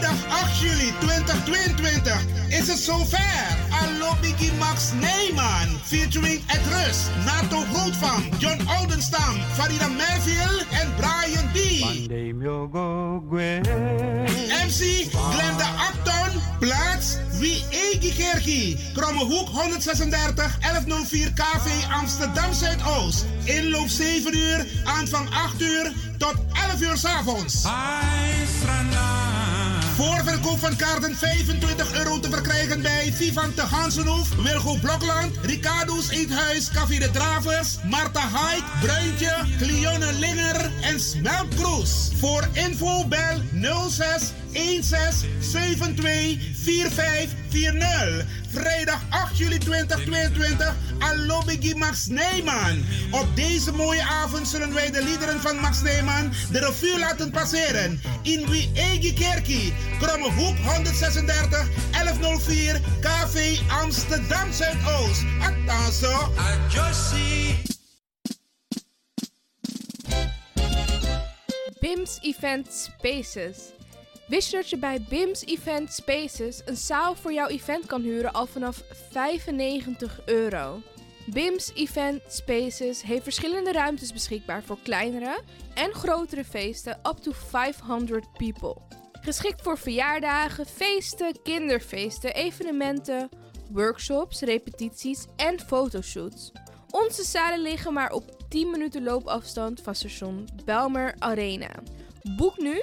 Vrijdag 8 juli 2022 is het zover. Alobiki Max Neyman featuring Ed Rus, Nato Grootvam, John Oudenstam, Farida Merville en Brian B. MC Glenda Acton, plaats Wie Egi Kerkie. Kromme Hoek 136 1104 KV Amsterdam Zuidoost. Inloop 7 uur, aanvang 8 uur tot 11 uur s avonds. Voorverkoop van kaarten 25 euro te verkrijgen bij Vivan de Gansenhoef, Wilgo Blokland, Ricardo's Eethuis, Café de Dravers, Marta Haik, Bruintje, Cleone Linger en Smeltkroes. Voor info bel 06 1672 4540. Vrijdag 8 juli 2022. Alobigi Max Neyman. Op deze mooie avond zullen wij de liederen van Max Neyman de revue laten passeren. In Wie Kerkie. Kromme Hoek 136 1104 KV Amsterdam Zuidoost. Actaso. BIMS Event Spaces. Wist je dat je bij BIMS Event Spaces een zaal voor jouw event kan huren al vanaf 95 euro? BIMS Event Spaces heeft verschillende ruimtes beschikbaar voor kleinere en grotere feesten up to 500 people. Geschikt voor verjaardagen, feesten, kinderfeesten, evenementen, workshops, repetities en fotoshoots. Onze zalen liggen maar op 10 minuten loopafstand van station Belmer Arena. Boek nu.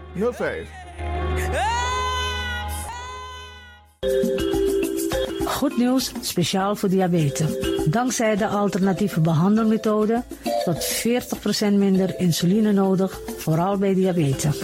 5305. Goed nieuws, speciaal voor diabetes. Dankzij de alternatieve behandelmethode tot 40% minder insuline nodig, vooral bij diabetes.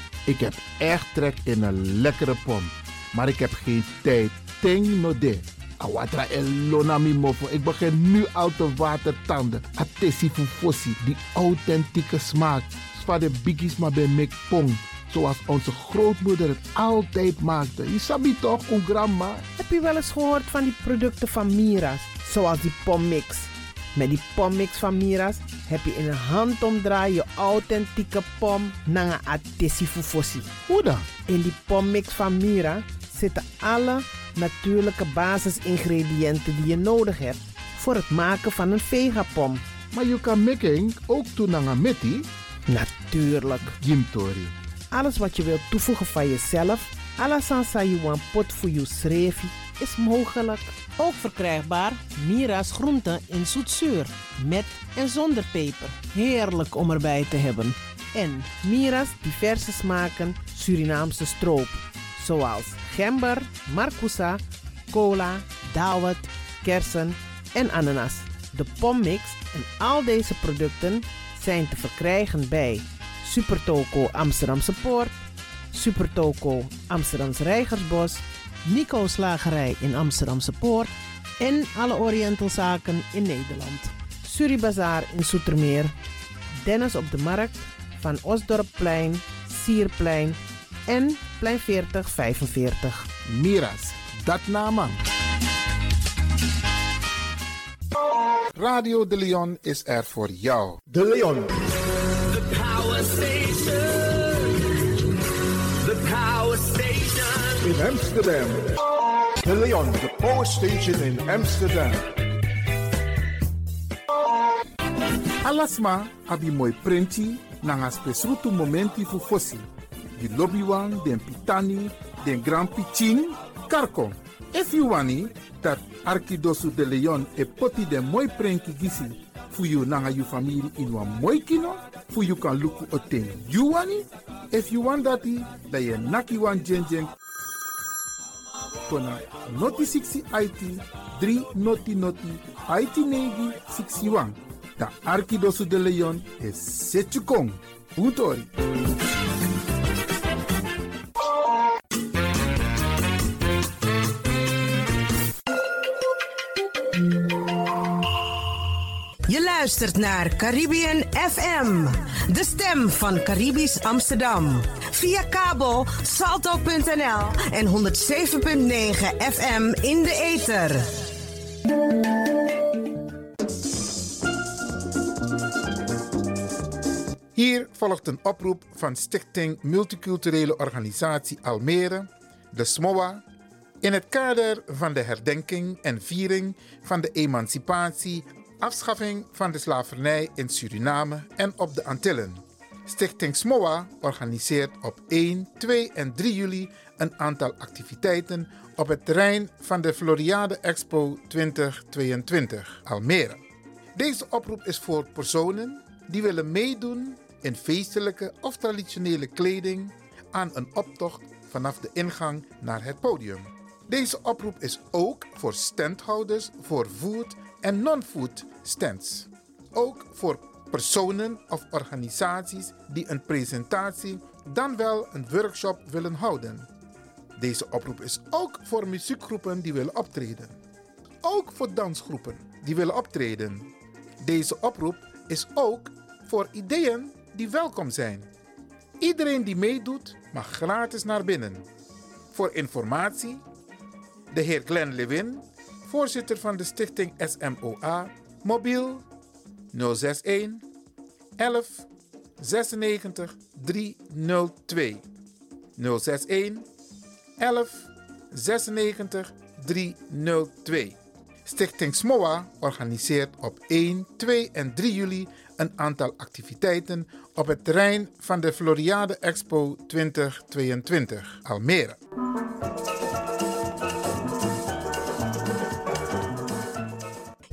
Ik heb echt trek in een lekkere pom. Maar ik heb geen tijd. Ting no de. Awatra elona mofo. Ik begin nu al te watertanden. Atesi fufosi. Die authentieke smaak. Zwa de biggies maar bij mek pom. Zoals onze grootmoeder het altijd maakte. Je sabi toch, een grandma? Heb je wel eens gehoord van die producten van Mira's? Zoals die pommix. Met die pommix van Mira's heb je in een handomdraai je authentieke pom naar een atesi fufosi. Hoe dan? In die pommix van Mira zitten alle natuurlijke basisingrediënten die je nodig hebt voor het maken van een vegapom. Maar je kan making ook doen naar een metti. Natuurlijk. Jim Tori. Alles wat je wilt toevoegen van jezelf, sansa you want pot voor je schreefje, is mogelijk. Ook verkrijgbaar Mira's groenten in zoetzuur, met en zonder peper. Heerlijk om erbij te hebben. En Mira's diverse smaken Surinaamse stroop. Zoals gember, marcousa, cola, dawet, kersen en ananas. De pommix en al deze producten zijn te verkrijgen bij Supertoco Amsterdamse Poort, Supertoco Amsterdamse Reigersbos, Nico Slagerij in Amsterdamse Poort en alle Orientalzaken in Nederland. Suribazaar in Soetermeer, Dennis op de Markt, Van Osdorpplein, Sierplein en Plein 4045. Miras, dat naman. Radio De Leon is er voor jou. De Leon. In Amsterdam. De Leon, the power station in Amsterdam. Alasma abi moi prenti nanga spesrutu momenti fu fosi. Di lobby wan, den pitani, den grand pitin, karko. If you wani, dat Arkidosu de Leon e poti den moi prenki gisi fu you nanga you family in wan moi kino, fu you kan luku o ten you wani. If you want dati, da ye naki wan jen kona noti 60 IT 3 noti noti IT negi 61. Da Arkidosu de Leon is Setchukong. Putori. Luistert naar Caribbean FM, de stem van Caribisch Amsterdam. Via kabel salto.nl en 107.9 FM in de ether. Hier volgt een oproep van Stichting Multiculturele Organisatie Almere, de SMOA, in het kader van de herdenking en viering van de emancipatie, afschaffing van de slavernij in Suriname en op de Antillen. Stichting SMOA organiseert op 1, 2 en 3 juli een aantal activiteiten op het terrein van de Floriade Expo 2022 Almere. Deze oproep is voor personen die willen meedoen in feestelijke of traditionele kleding aan een optocht vanaf de ingang naar het podium. Deze oproep is ook voor standhouders voor food en non-food stands. Ook voor personen of organisaties die een presentatie dan wel een workshop willen houden. Deze oproep is ook voor muziekgroepen die willen optreden. Ook voor dansgroepen die willen optreden. Deze oproep is ook voor ideeën die welkom zijn. Iedereen die meedoet mag gratis naar binnen. Voor informatie, de heer Glenn Lewin, voorzitter van de stichting SMOA, mobiel 061 11 96 302. 061 11 96 302. Stichting SMOA organiseert op 1, 2 en 3 juli een aantal activiteiten op het terrein van de Floriade Expo 2022 Almere.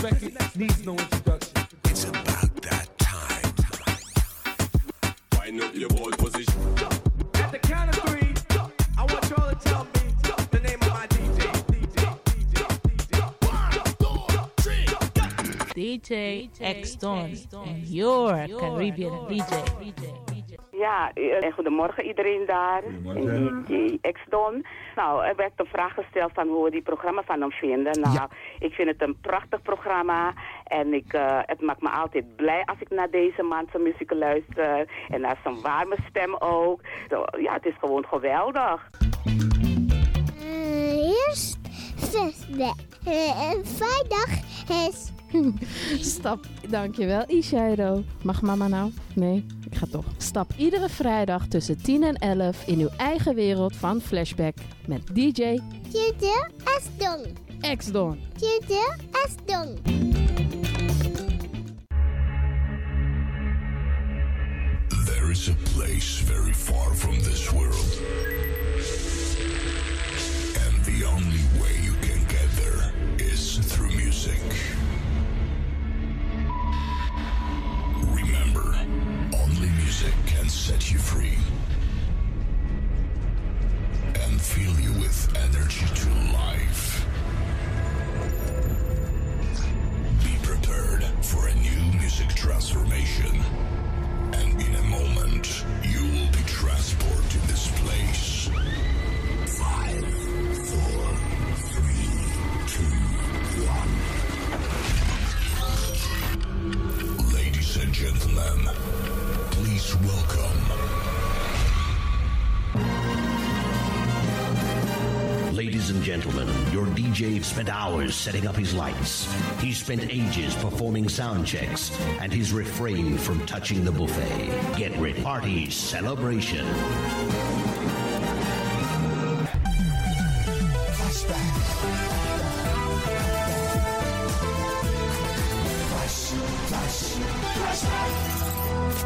This next needs no introduction. It's about that time. Wind up your ball position. At the count of three, I want y'all to tell me the name of my DJ. DJ X Don and your Caribbean DJ. Ja, en goedemorgen iedereen daar. En DJ X-Don. Nou, er werd een vraag gesteld van hoe we die programma van hem vinden. Nou, ik vind het een prachtig programma. En ik, eh, het maakt me altijd blij als ik naar deze man zijn muziek luister. En naar zijn warme stem ook. Zo, ja, het is gewoon geweldig. eerst zesde. Uh, vrijdag is Stap, dankjewel Ishairo. Mag mama nou? Nee, ik ga toch. Stap iedere vrijdag tussen 10 en 11 in uw eigen wereld van Flashback met DJ Tjede Asdong. X-Don. Tjede Asdong. There is a place very far from this world. And the only way you can get there is through music. Only music can set you free and fill you with energy to life. Be prepared for a new music transformation. And in a DJ spent hours setting up his lights. He spent ages performing sound checks, and he's refrained from touching the buffet. Get ready. Party celebration.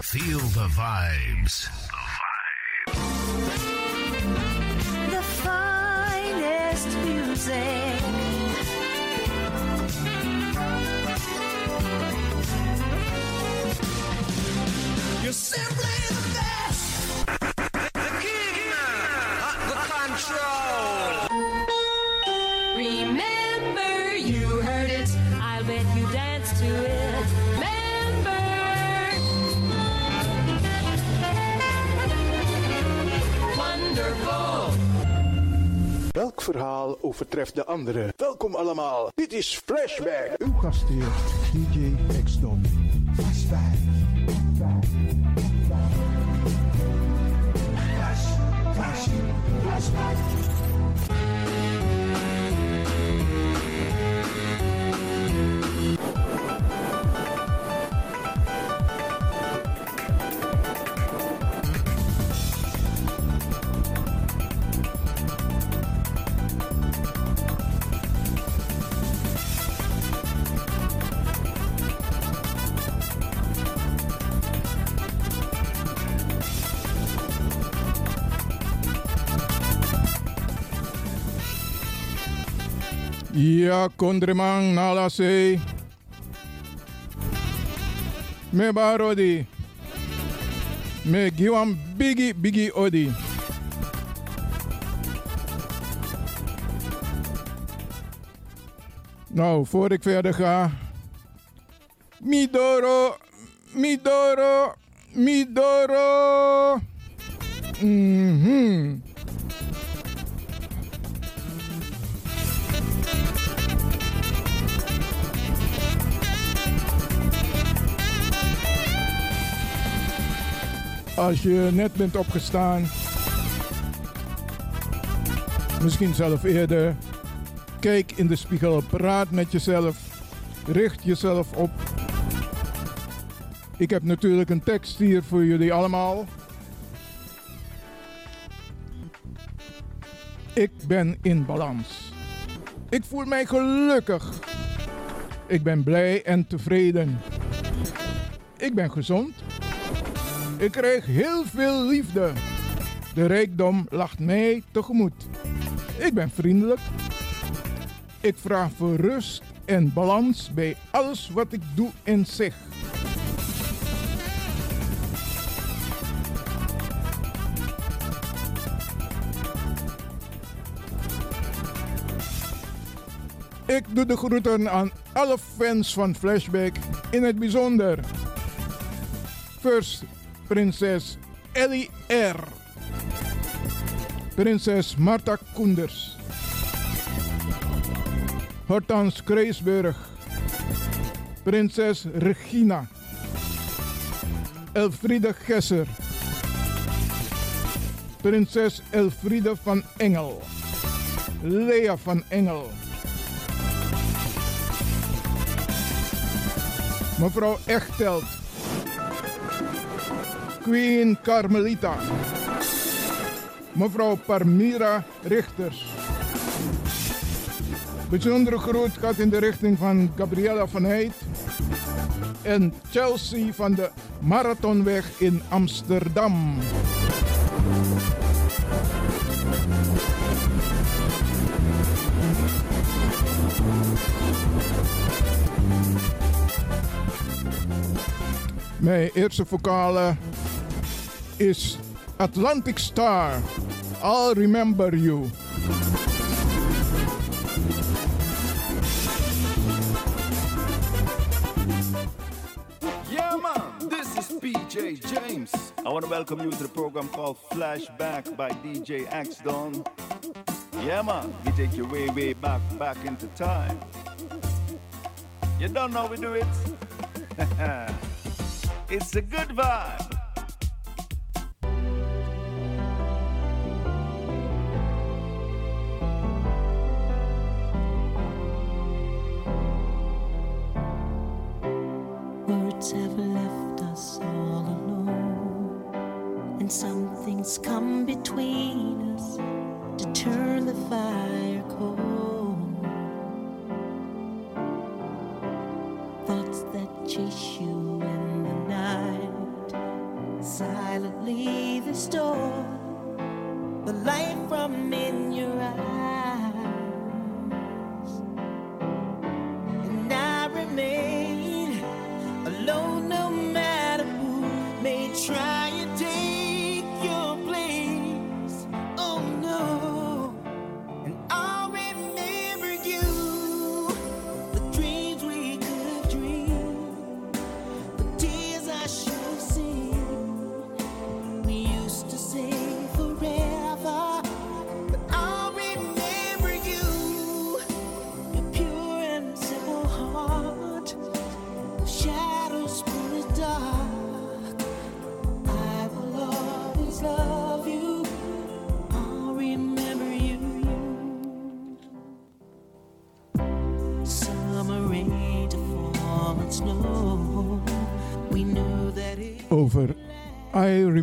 Feel the vibes. Overtreft de andere? Welkom allemaal. Dit is Flashback. Uw gastheer, DJ X-Don. Flashback. Ja, kondremang nalase. Me barodi. Me giwam bigi bigi odi. Nou, voor ik verder ga. Midoro, Midoro, Midoro. Mhm. Als je net bent opgestaan, misschien zelf eerder, kijk in de spiegel, praat met jezelf, richt jezelf op. Ik heb natuurlijk een tekst hier voor jullie allemaal. Ik ben in balans. Ik voel mij gelukkig. Ik ben blij en tevreden. Ik ben gezond. Ik krijg heel veel liefde. De rijkdom lacht mij tegemoet. Ik ben vriendelijk. Ik vraag voor rust en balans bij alles wat ik doe en zeg. Ik doe de groeten aan alle fans van Flashback, in het bijzonder. First, prinses Ellie R. Prinses Marta Koenders. Hortans Kreesburg. Prinses Regina. Elfriede Gesser. Prinses Elfriede van Engel. Lea van Engel. Mevrouw Echtelt. Queen Carmelita. Mevrouw Parmira Richters. Bijzondere groet gaat in de richting van Gabriella van Heid en Chelsea van de Marathonweg in Amsterdam. Mijn eerste vocale is Atlantic Star. I'll remember you. Yeah, man, this is PJ James. I want to welcome you to the program called Flashback by DJ X Don. Yeah, man, we take you way, way back, back into time. You don't know we do it? it's a good vibe. Have left us all alone, and something's come between us to turn the fire cold. Thoughts that chase you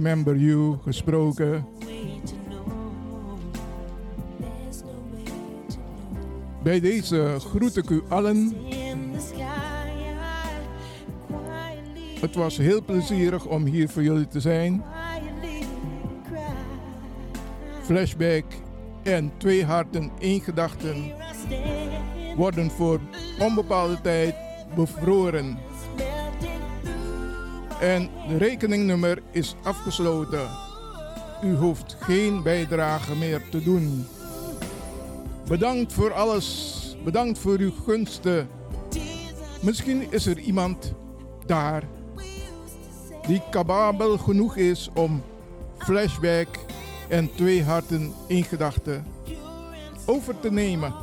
Remember You gesproken. Bij deze groet ik u allen. Het was heel plezierig om hier voor jullie te zijn. Flashback en Twee Harten, één Gedachten worden voor onbepaalde tijd bevroren. En de rekeningnummer is afgesloten. U hoeft geen bijdrage meer te doen. Bedankt voor alles. Bedankt voor uw gunsten. Misschien is er iemand daar die capabel genoeg is om flashback en twee harten in gedachten over te nemen.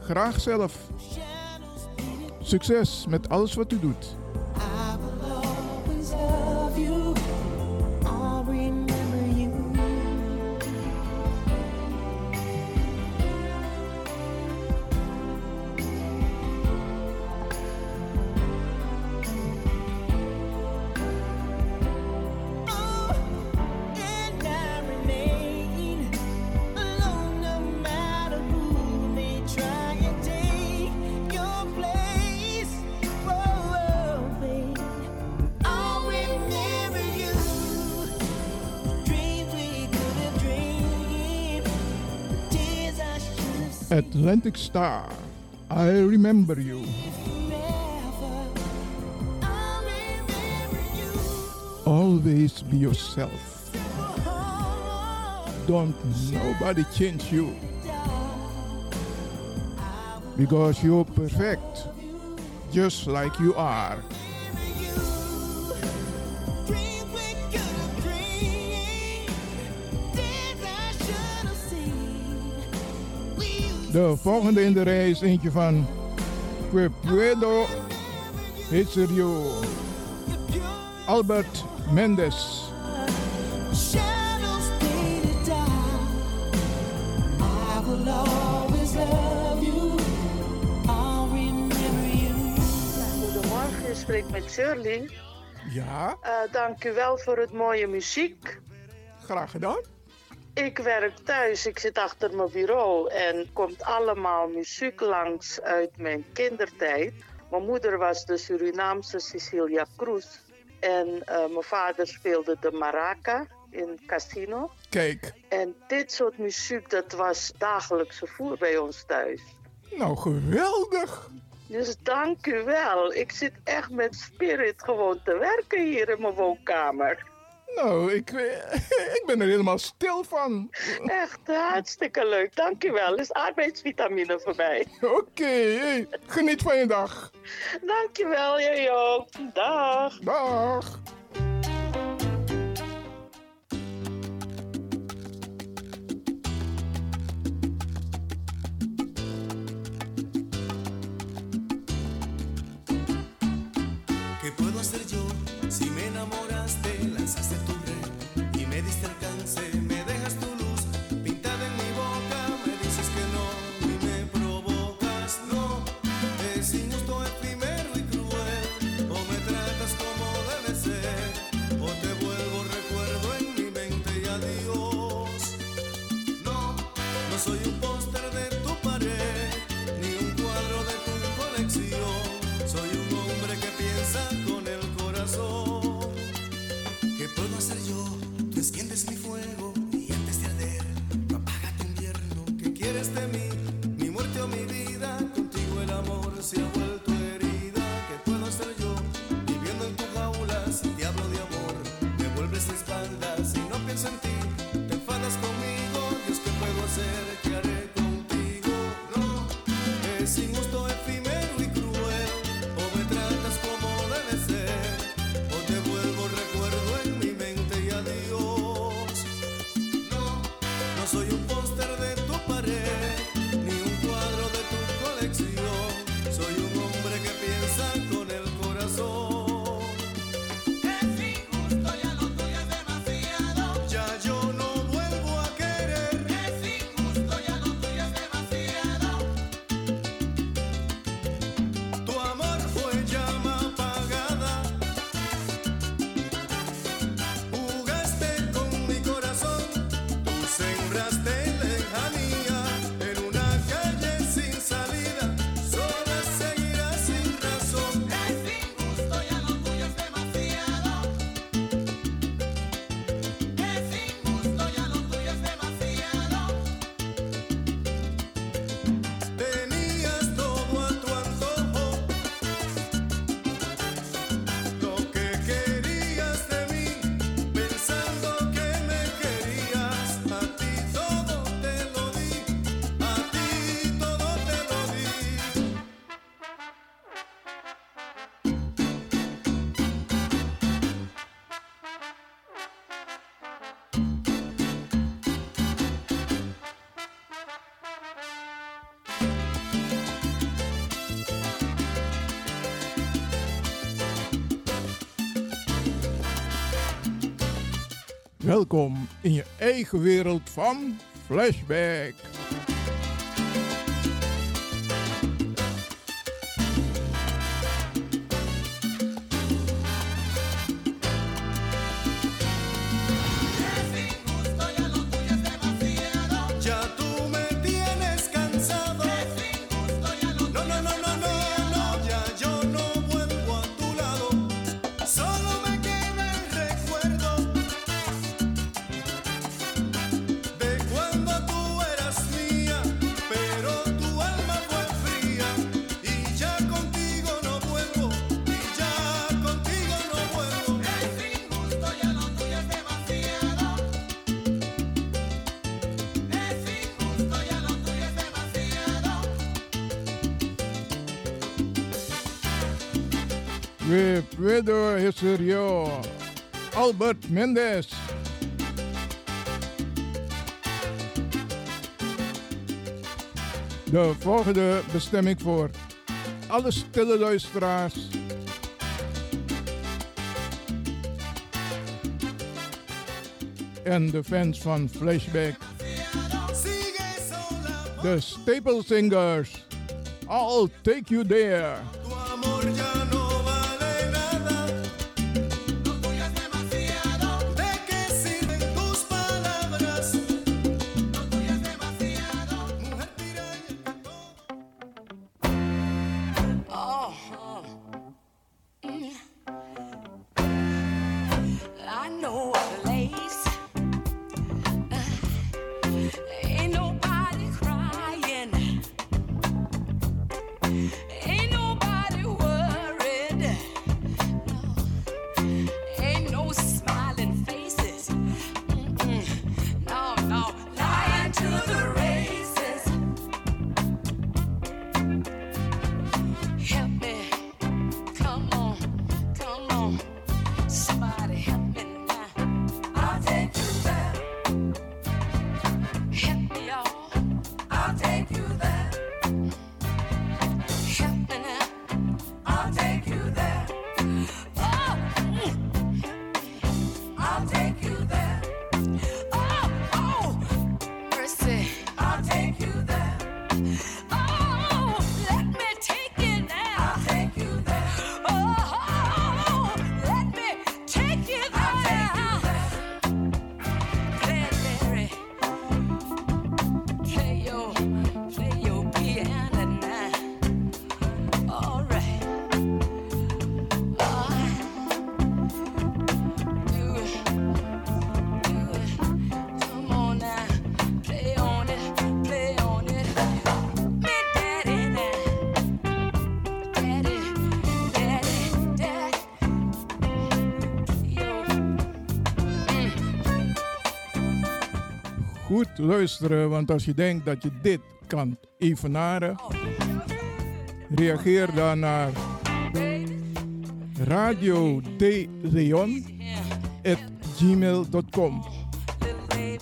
Graag zelf. Succes met alles wat u doet. Atlantic Star. I remember you. Always be yourself. Don't nobody change you. Because you're perfect, just like you are. De volgende in de rij is eentje van Que Puedo Albert Mendes. Goedemorgen, ik spreekt met Shirley. Ja? Eh, dank u wel voor het mooie muziek. Graag gedaan. Ik werk thuis, ik zit achter mijn bureau en komt allemaal muziek langs uit mijn kindertijd. Mijn moeder was de Surinaamse Cecilia Cruz en eh, mijn vader speelde de maraca in casino. Kijk. En dit soort muziek, dat was dagelijkse voer bij ons thuis. Nou, geweldig! Dus dank u wel. Ik zit echt met spirit gewoon te werken hier in mijn woonkamer. Nou, ik, ik ben er helemaal stil van. Echt hartstikke leuk. Dankjewel. Dus er is arbeidsvitamine voorbij. Oké, geniet van je dag. Dankjewel, jij ook. Dag. Dag. Welkom in je eigen wereld van Flashback. Studio, Albert Mendes. De volgende bestemming voor alle stille luisteraars. En de fans van Flashback. The Staple Singers. I'll take you there. Goed luisteren, want als je denkt dat je dit kan evenaren, reageer dan naar radio gmail.com.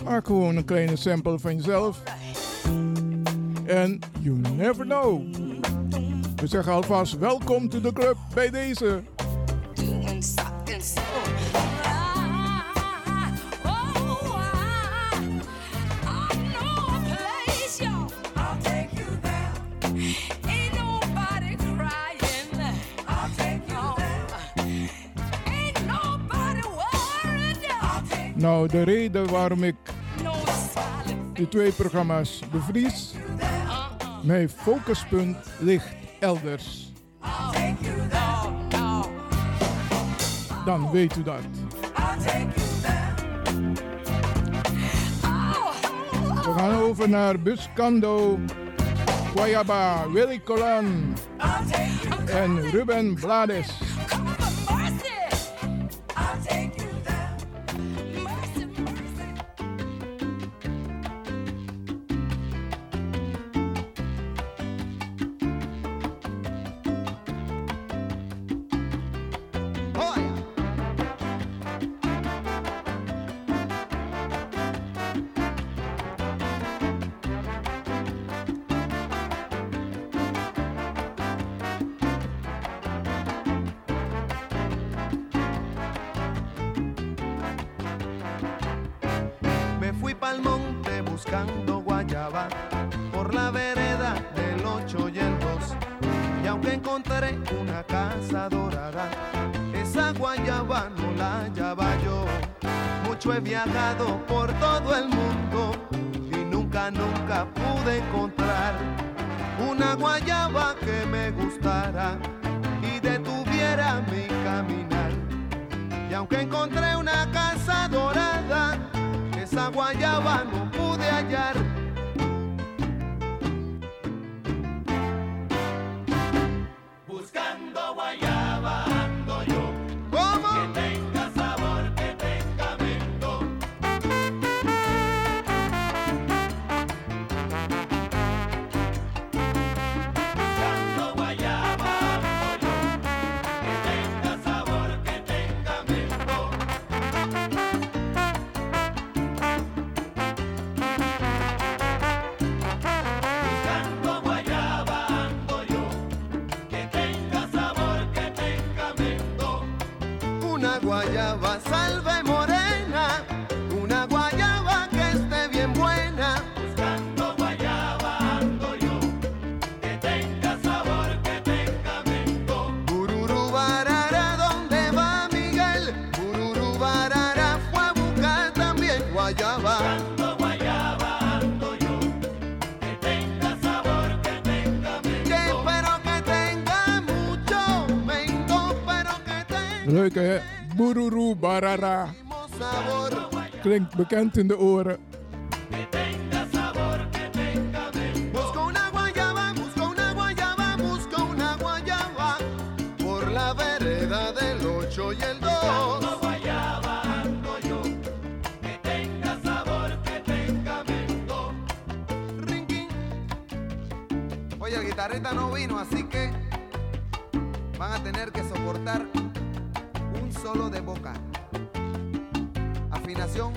Maak gewoon een kleine sample van jezelf. En you never know. We zeggen alvast welkom to the club bij deze. Nou, de reden waarom ik die twee programma's bevries, mijn focuspunt ligt elders. Dan weet u dat. We gaan over naar Buscando, Guayaba, Willy Colon en Ruben Blades. Esa guayaba no la hallaba yo. Mucho he viajado por todo el mundo y nunca, nunca pude encontrar una guayaba que me gustara y detuviera mi caminar. Y aunque encontré una casa dorada, esa guayaba no pude hallar. Que tenga sabor, que tenga mento. Oye, el guitarrista no vino, así que van a tener que soportar un solo de boca. Afinación,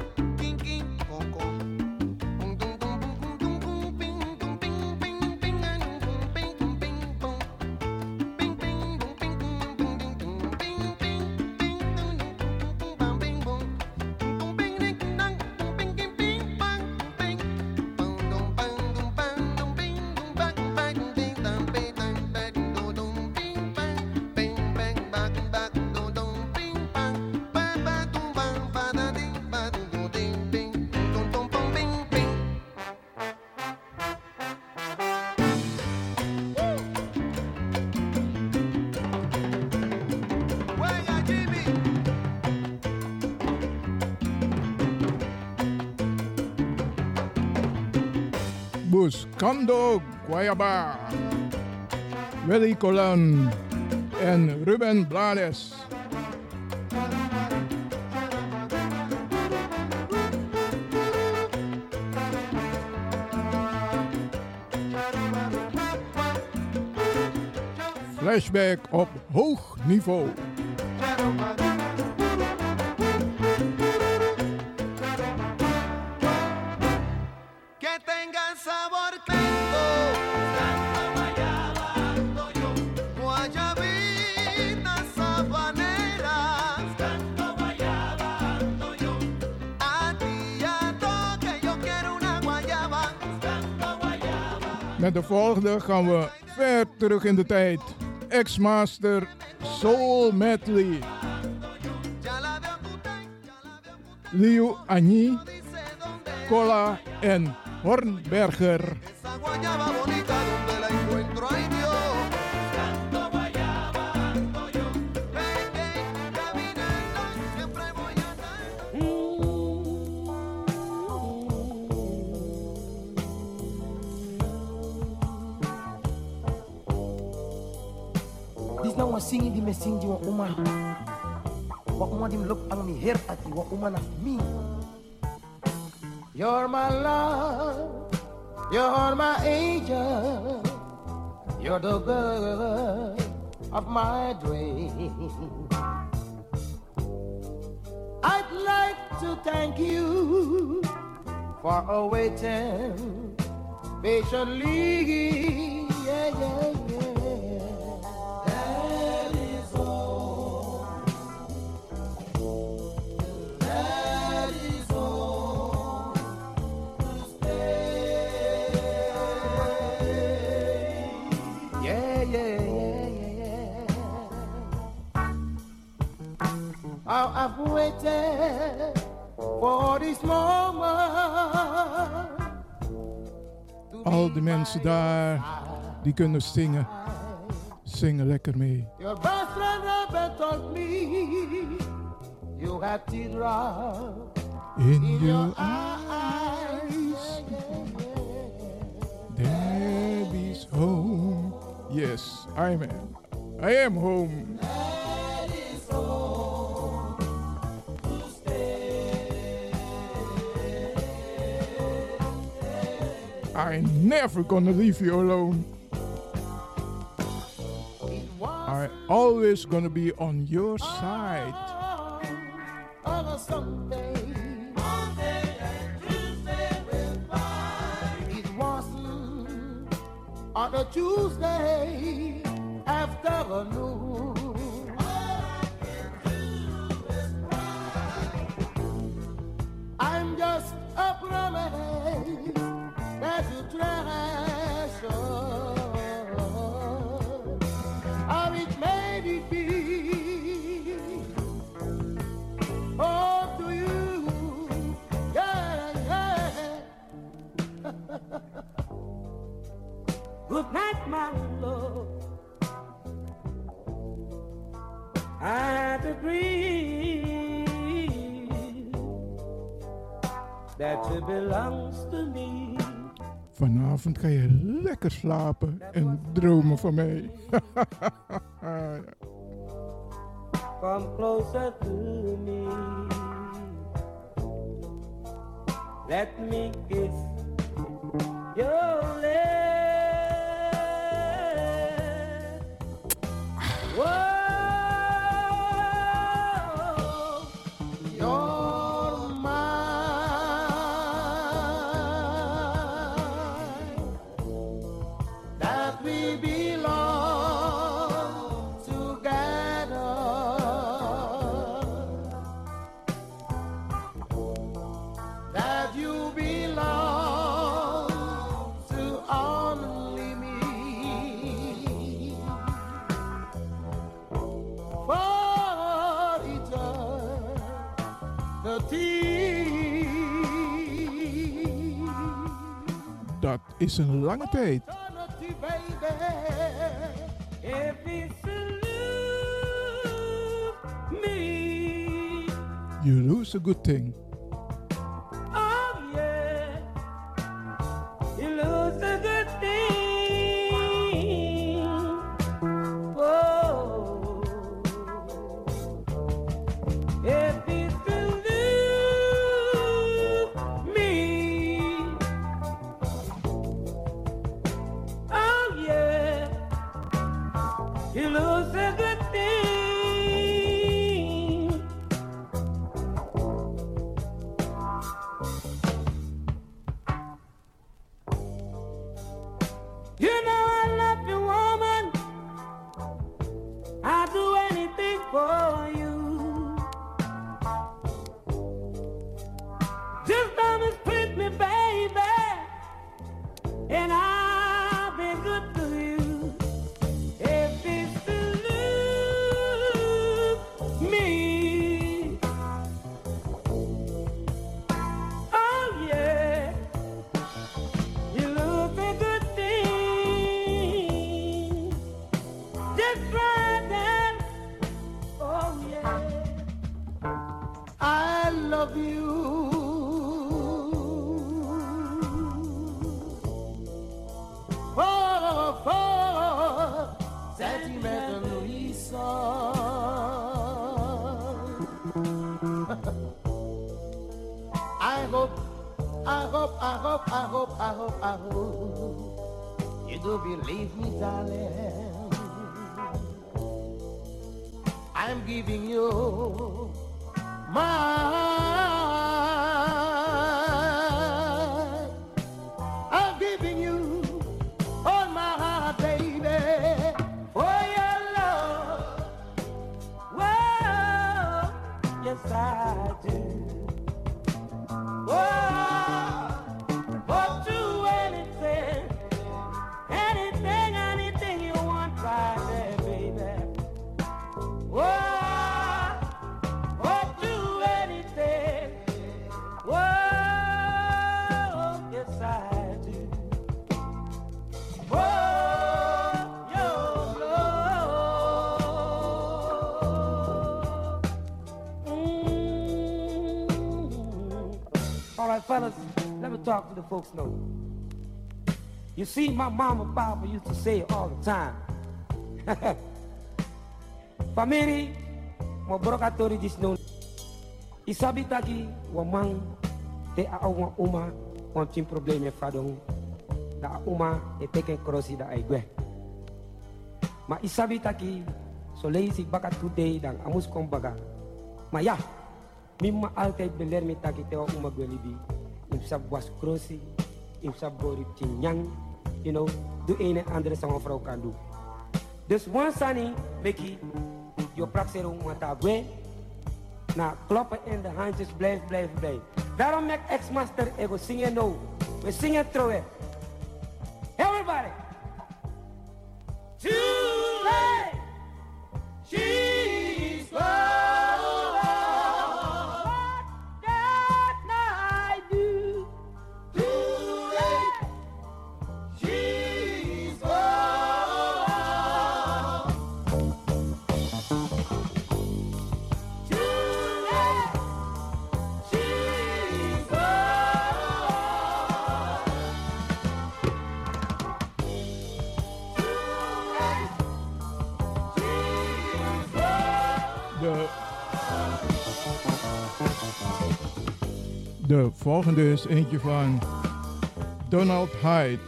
Cando Guayaba, Willy Colon en Ruben Blades. Flashback op hoog niveau. Met de volgende gaan we ver terug in de tijd. Ex-master Soul Medley. Liu Anyi, Cola en Hornberger. Singi die me sing die wa uma. Wa uma die me look ang mi her ati wa uma na mi. You're my love, you're my angel, you're the girl of my dream. I'd like to thank you for awaiting patiently. Yeah, yeah. I- I've waited for this moment. Al die mensen daar die kunnen zingen, zingen lekker mee. Your best friend told me you had teardrops In your your eyes, Daddy's home. Yes, I'm am. I am home. I ain't never gonna leave you alone. I always gonna be on your side. On a Tuesday afternoon. Night, my love. I agree that it belongs to me. Vanavond ga je lekker slapen en dromen van mij. Come closer to me. Let me kiss your lips. We belong together. That you belong to only me. For eternity. Dat is een lange tijd. A good thing. oh yeah, I love you. Oh, oh, oh. I hope, I hope, I hope, I hope, I hope, I hope you do believe me, darling. I'm giving you my. Talk to the folks know. You see, my mama papa used to say all the time. Family, mo brokatori dis no. Isabi taki wa mang te a wa uma wan tin probleme fadong oh. da a uma e teken krosi da ai gwe. Ma isabi taki so leisi baka today dan amus kom baga. Ma ja, mimma altijd beler mi taki te wa uma gwe libi. Im sab was krosi, im sab gori tinyang, you know, doe een en andere sama vrouw kan doen. Dus Mickey, je praxero mata gwe, na kloppen in de handjes, blijf, blijf, blijf. Daarom maak ex-master ego zingen no. We zingen terug. De volgende is eentje van Donald Hyde.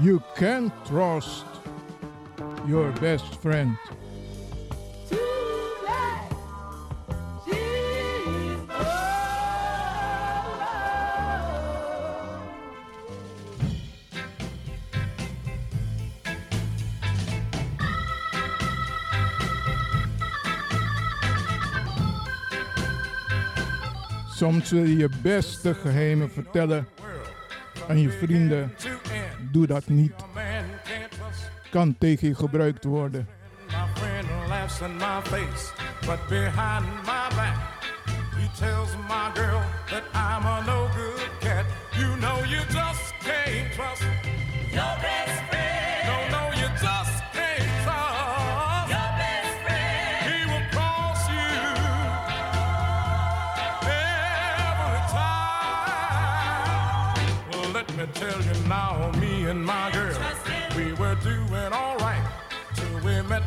You can trust your best friend. Soms wil je je beste geheimen vertellen aan je vrienden. Doe dat niet. Kan tegen je gebruikt worden.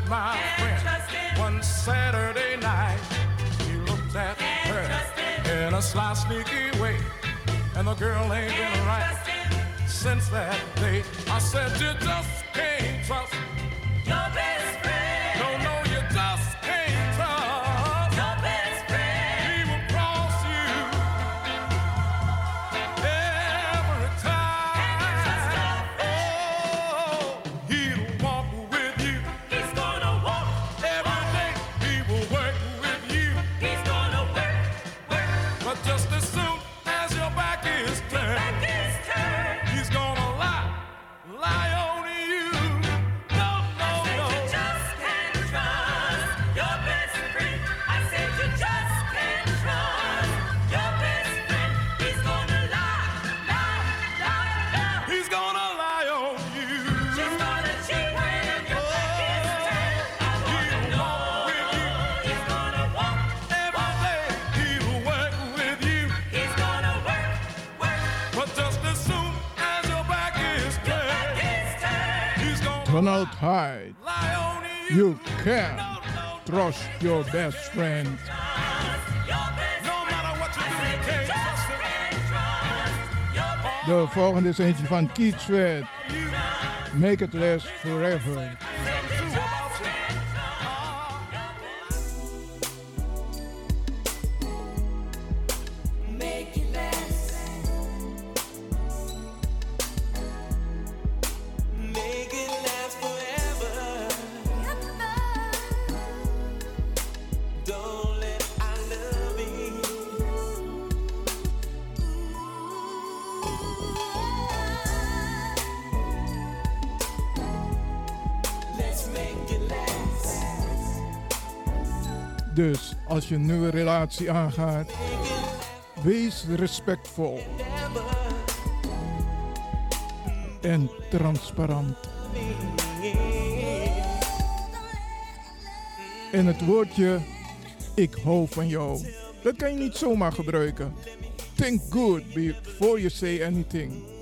My friend one Saturday night. He looked at her in a sly, sneaky way, and the girl ain't been right since that day. I said you just personal pride. You can't trust your best friend. De volgende is eentje van Keith Sweat. Make it last forever. Je een nieuwe relatie aangaat, wees respectvol en transparant. En het woordje ik hou van jou, dat kan je niet zomaar gebruiken. Think good before you say anything.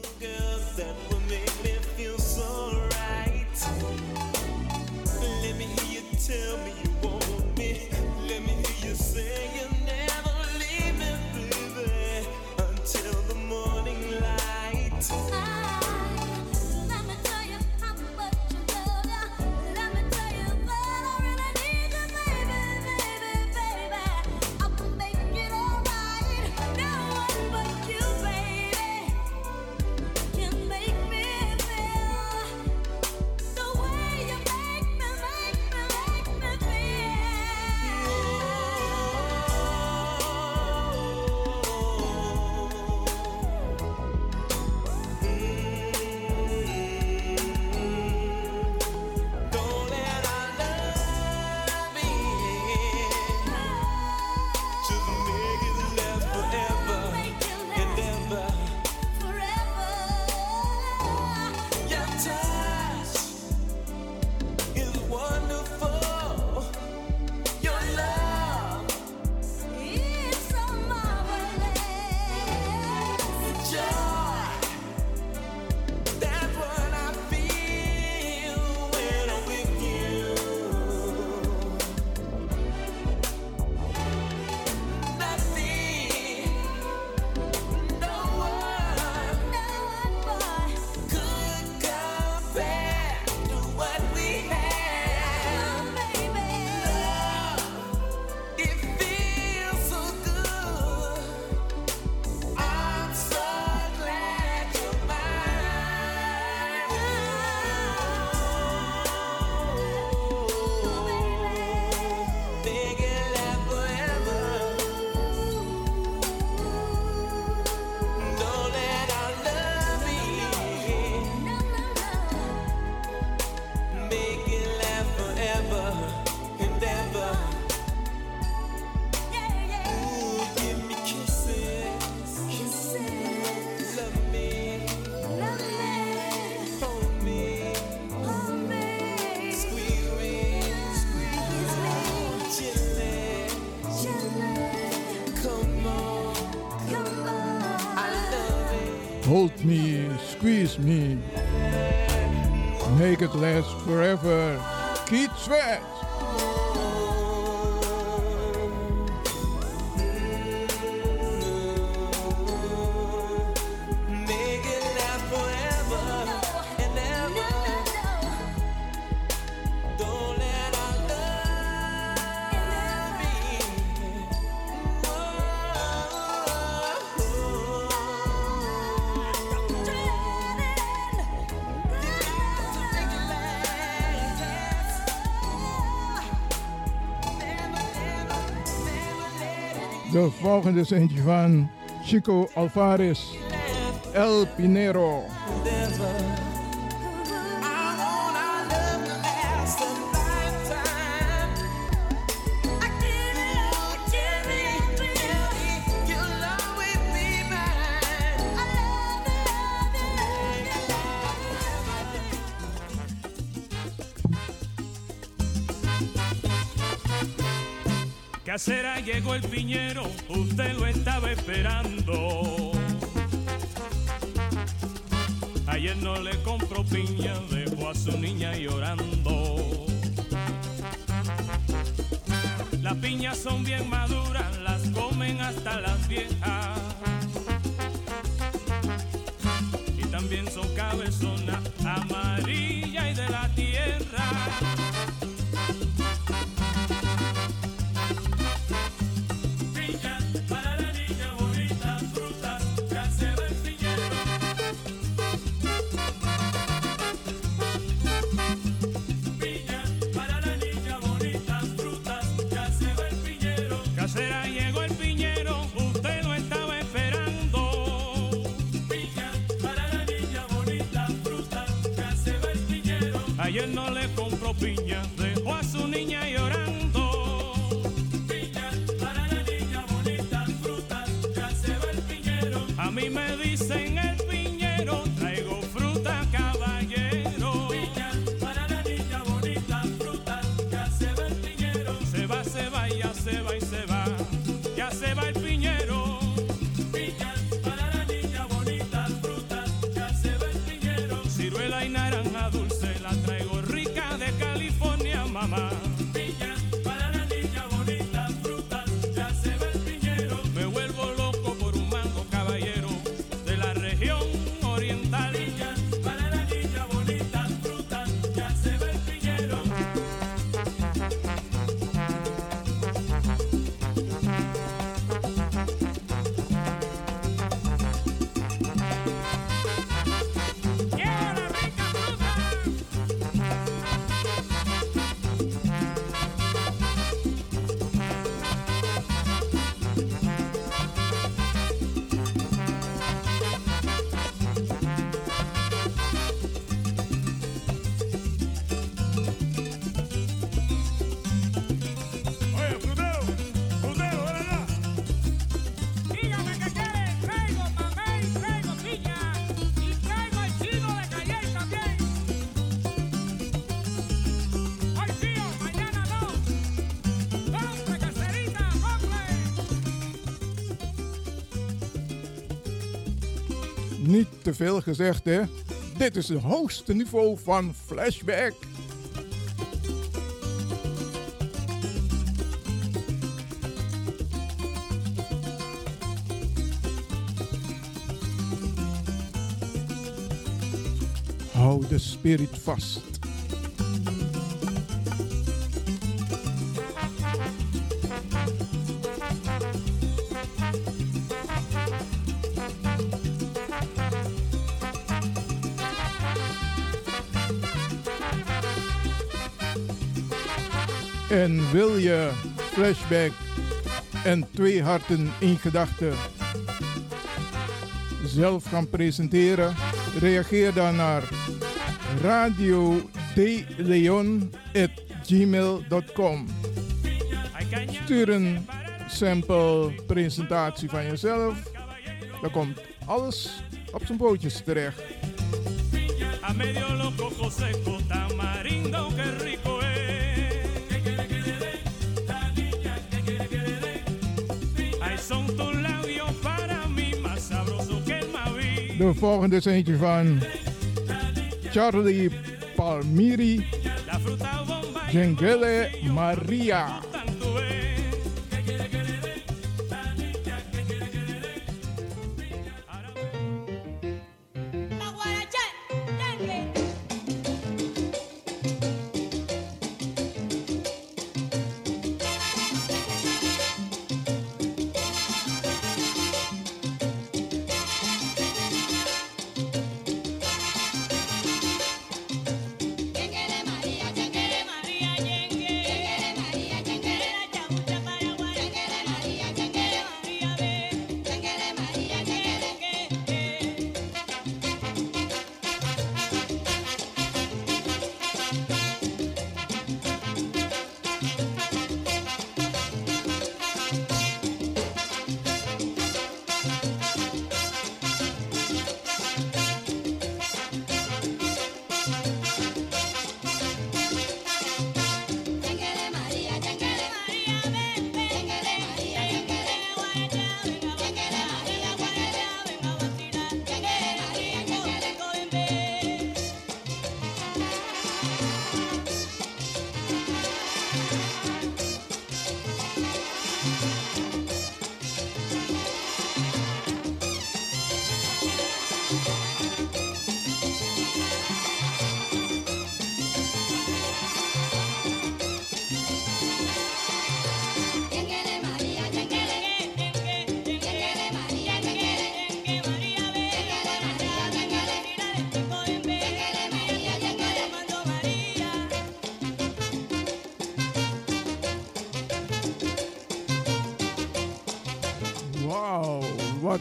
Squeeze me. Make it last forever. Keith Sweat. De volgende is eentje van Chico Alvarez. El Pinero. tercera llegó el piñero, usted lo estaba esperando. Ayer no le compró piña, dejó a su niña llorando. Las piñas son bien maduras, las comen hasta las viejas. Y también son cabezonas amarillas. novinha niet te veel gezegd, hè? Dit is het hoogste niveau van flashback. Hou de spirit vast. en wil je flashback en twee harten in gedachten zelf gaan presenteren, reageer dan naar radio gmail.com. Stuur een sample presentatie van jezelf. Dan komt alles op zijn pootjes terecht. De volgende is eentje van Charlie Palmieri. Jengele Maria.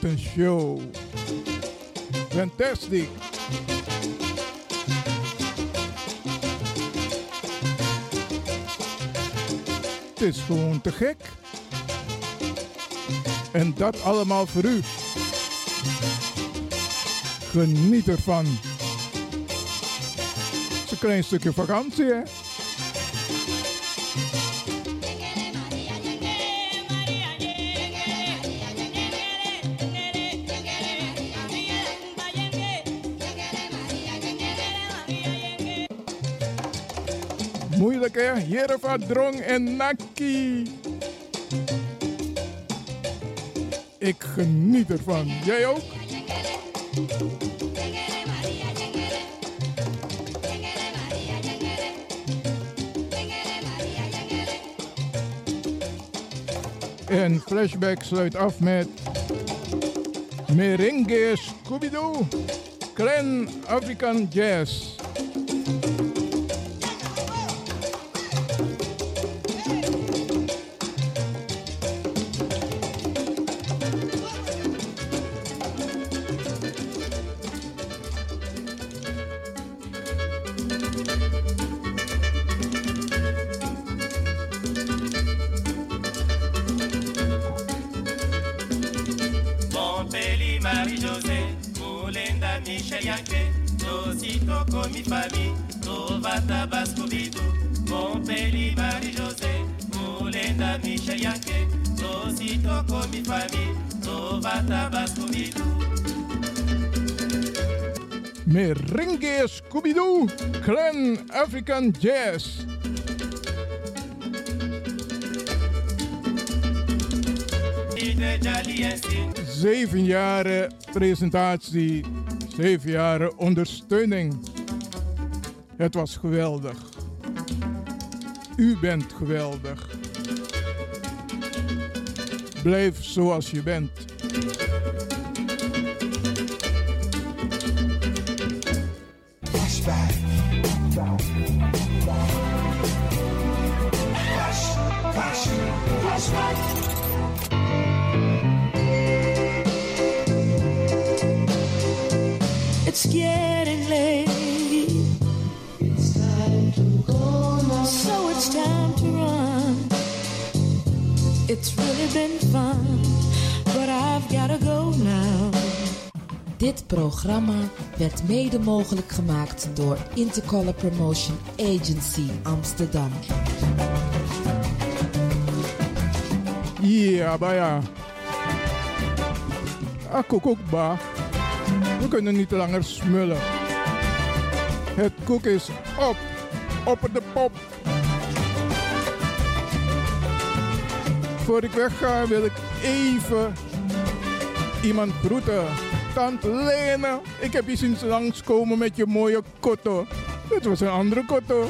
Wat een show. Fantastic. Het is gewoon te gek. En dat allemaal voor u. Geniet ervan. Het is een klein stukje vakantie, hè? Jereva Drong en Naki. Ik geniet ervan. Jij ook? En Flashback sluit af met Merengue Scooby-Doo, Clan African Jazz. African Jazz. Zeven jaren presentatie, zeven jaren ondersteuning. Het was geweldig. U bent geweldig. Blijf zoals je bent. It's getting late. It's time to go now. So it's time to run. It's really been fun, but I've gotta go now. Dit programma werd mede mogelijk gemaakt door Intercolor Promotion Agency Amsterdam. Ja, maar ja. We kunnen niet langer smullen. Het koek is op. Op de pop. Voor ik wegga wil ik even iemand groeten. Lena, ik heb je zien langskomen met je mooie kotto. Het was een andere kotto.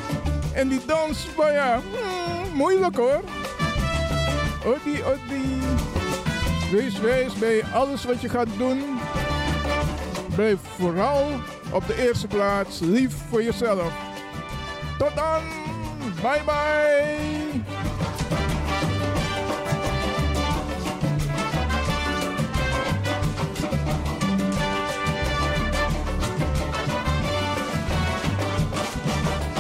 En die dans, maar ja, hmm, moeilijk hoor. Odie, odie. Wees wijs bij alles wat je gaat doen. Blijf vooral op de eerste plaats lief voor jezelf. Tot dan. Bye bye.